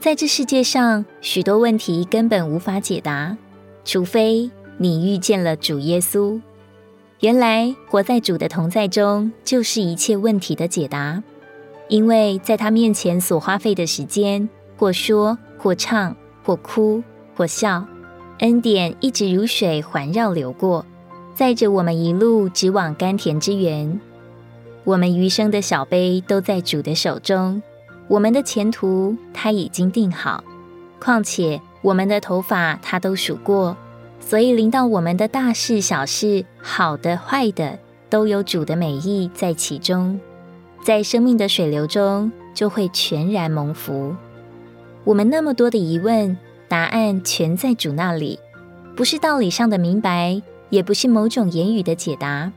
在这世界上，许多问题根本无法解答，除非你遇见了主耶稣。原来活在主的同在中，就是一切问题的解答。因为在他面前所花费的时间，或说，或唱，或哭，或笑，恩典一直如水环绕流过，载着我们一路直往甘甜之源。我们余生的小杯都在主的手中，我们的前途他已经定好。况且我们的头发他都数过。所以，临到我们的大事小事，好的坏的，都有主的美意在其中，在生命的水流中，就会全然蒙福。我们那么多的疑问，答案全在主那里，不是道理上的明白，也不是某种言语的解答，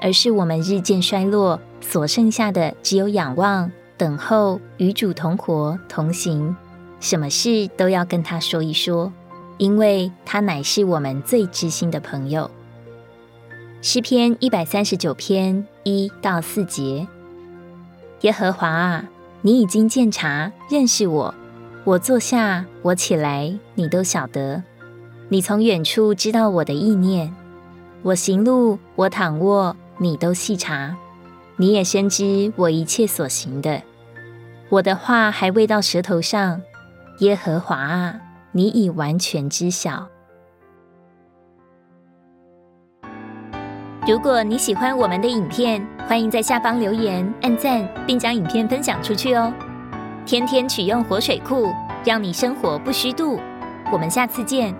而是我们日渐衰落，所剩下的只有仰望、等候，与主同活同行，什么事都要跟他说一说。因为他乃是我们最知心的朋友。诗篇一百三十九篇一到四节：耶和华啊，你已经鉴察认识我，我坐下，我起来，你都晓得；你从远处知道我的意念，我行路，我躺卧，你都细察；你也深知我一切所行的。我的话还未到舌头上，耶和华啊。你已完全知晓。如果你喜欢我们的影片，欢迎在下方留言、按赞，并将影片分享出去哦。天天取用活水库，让你生活不虚度。我们下次见。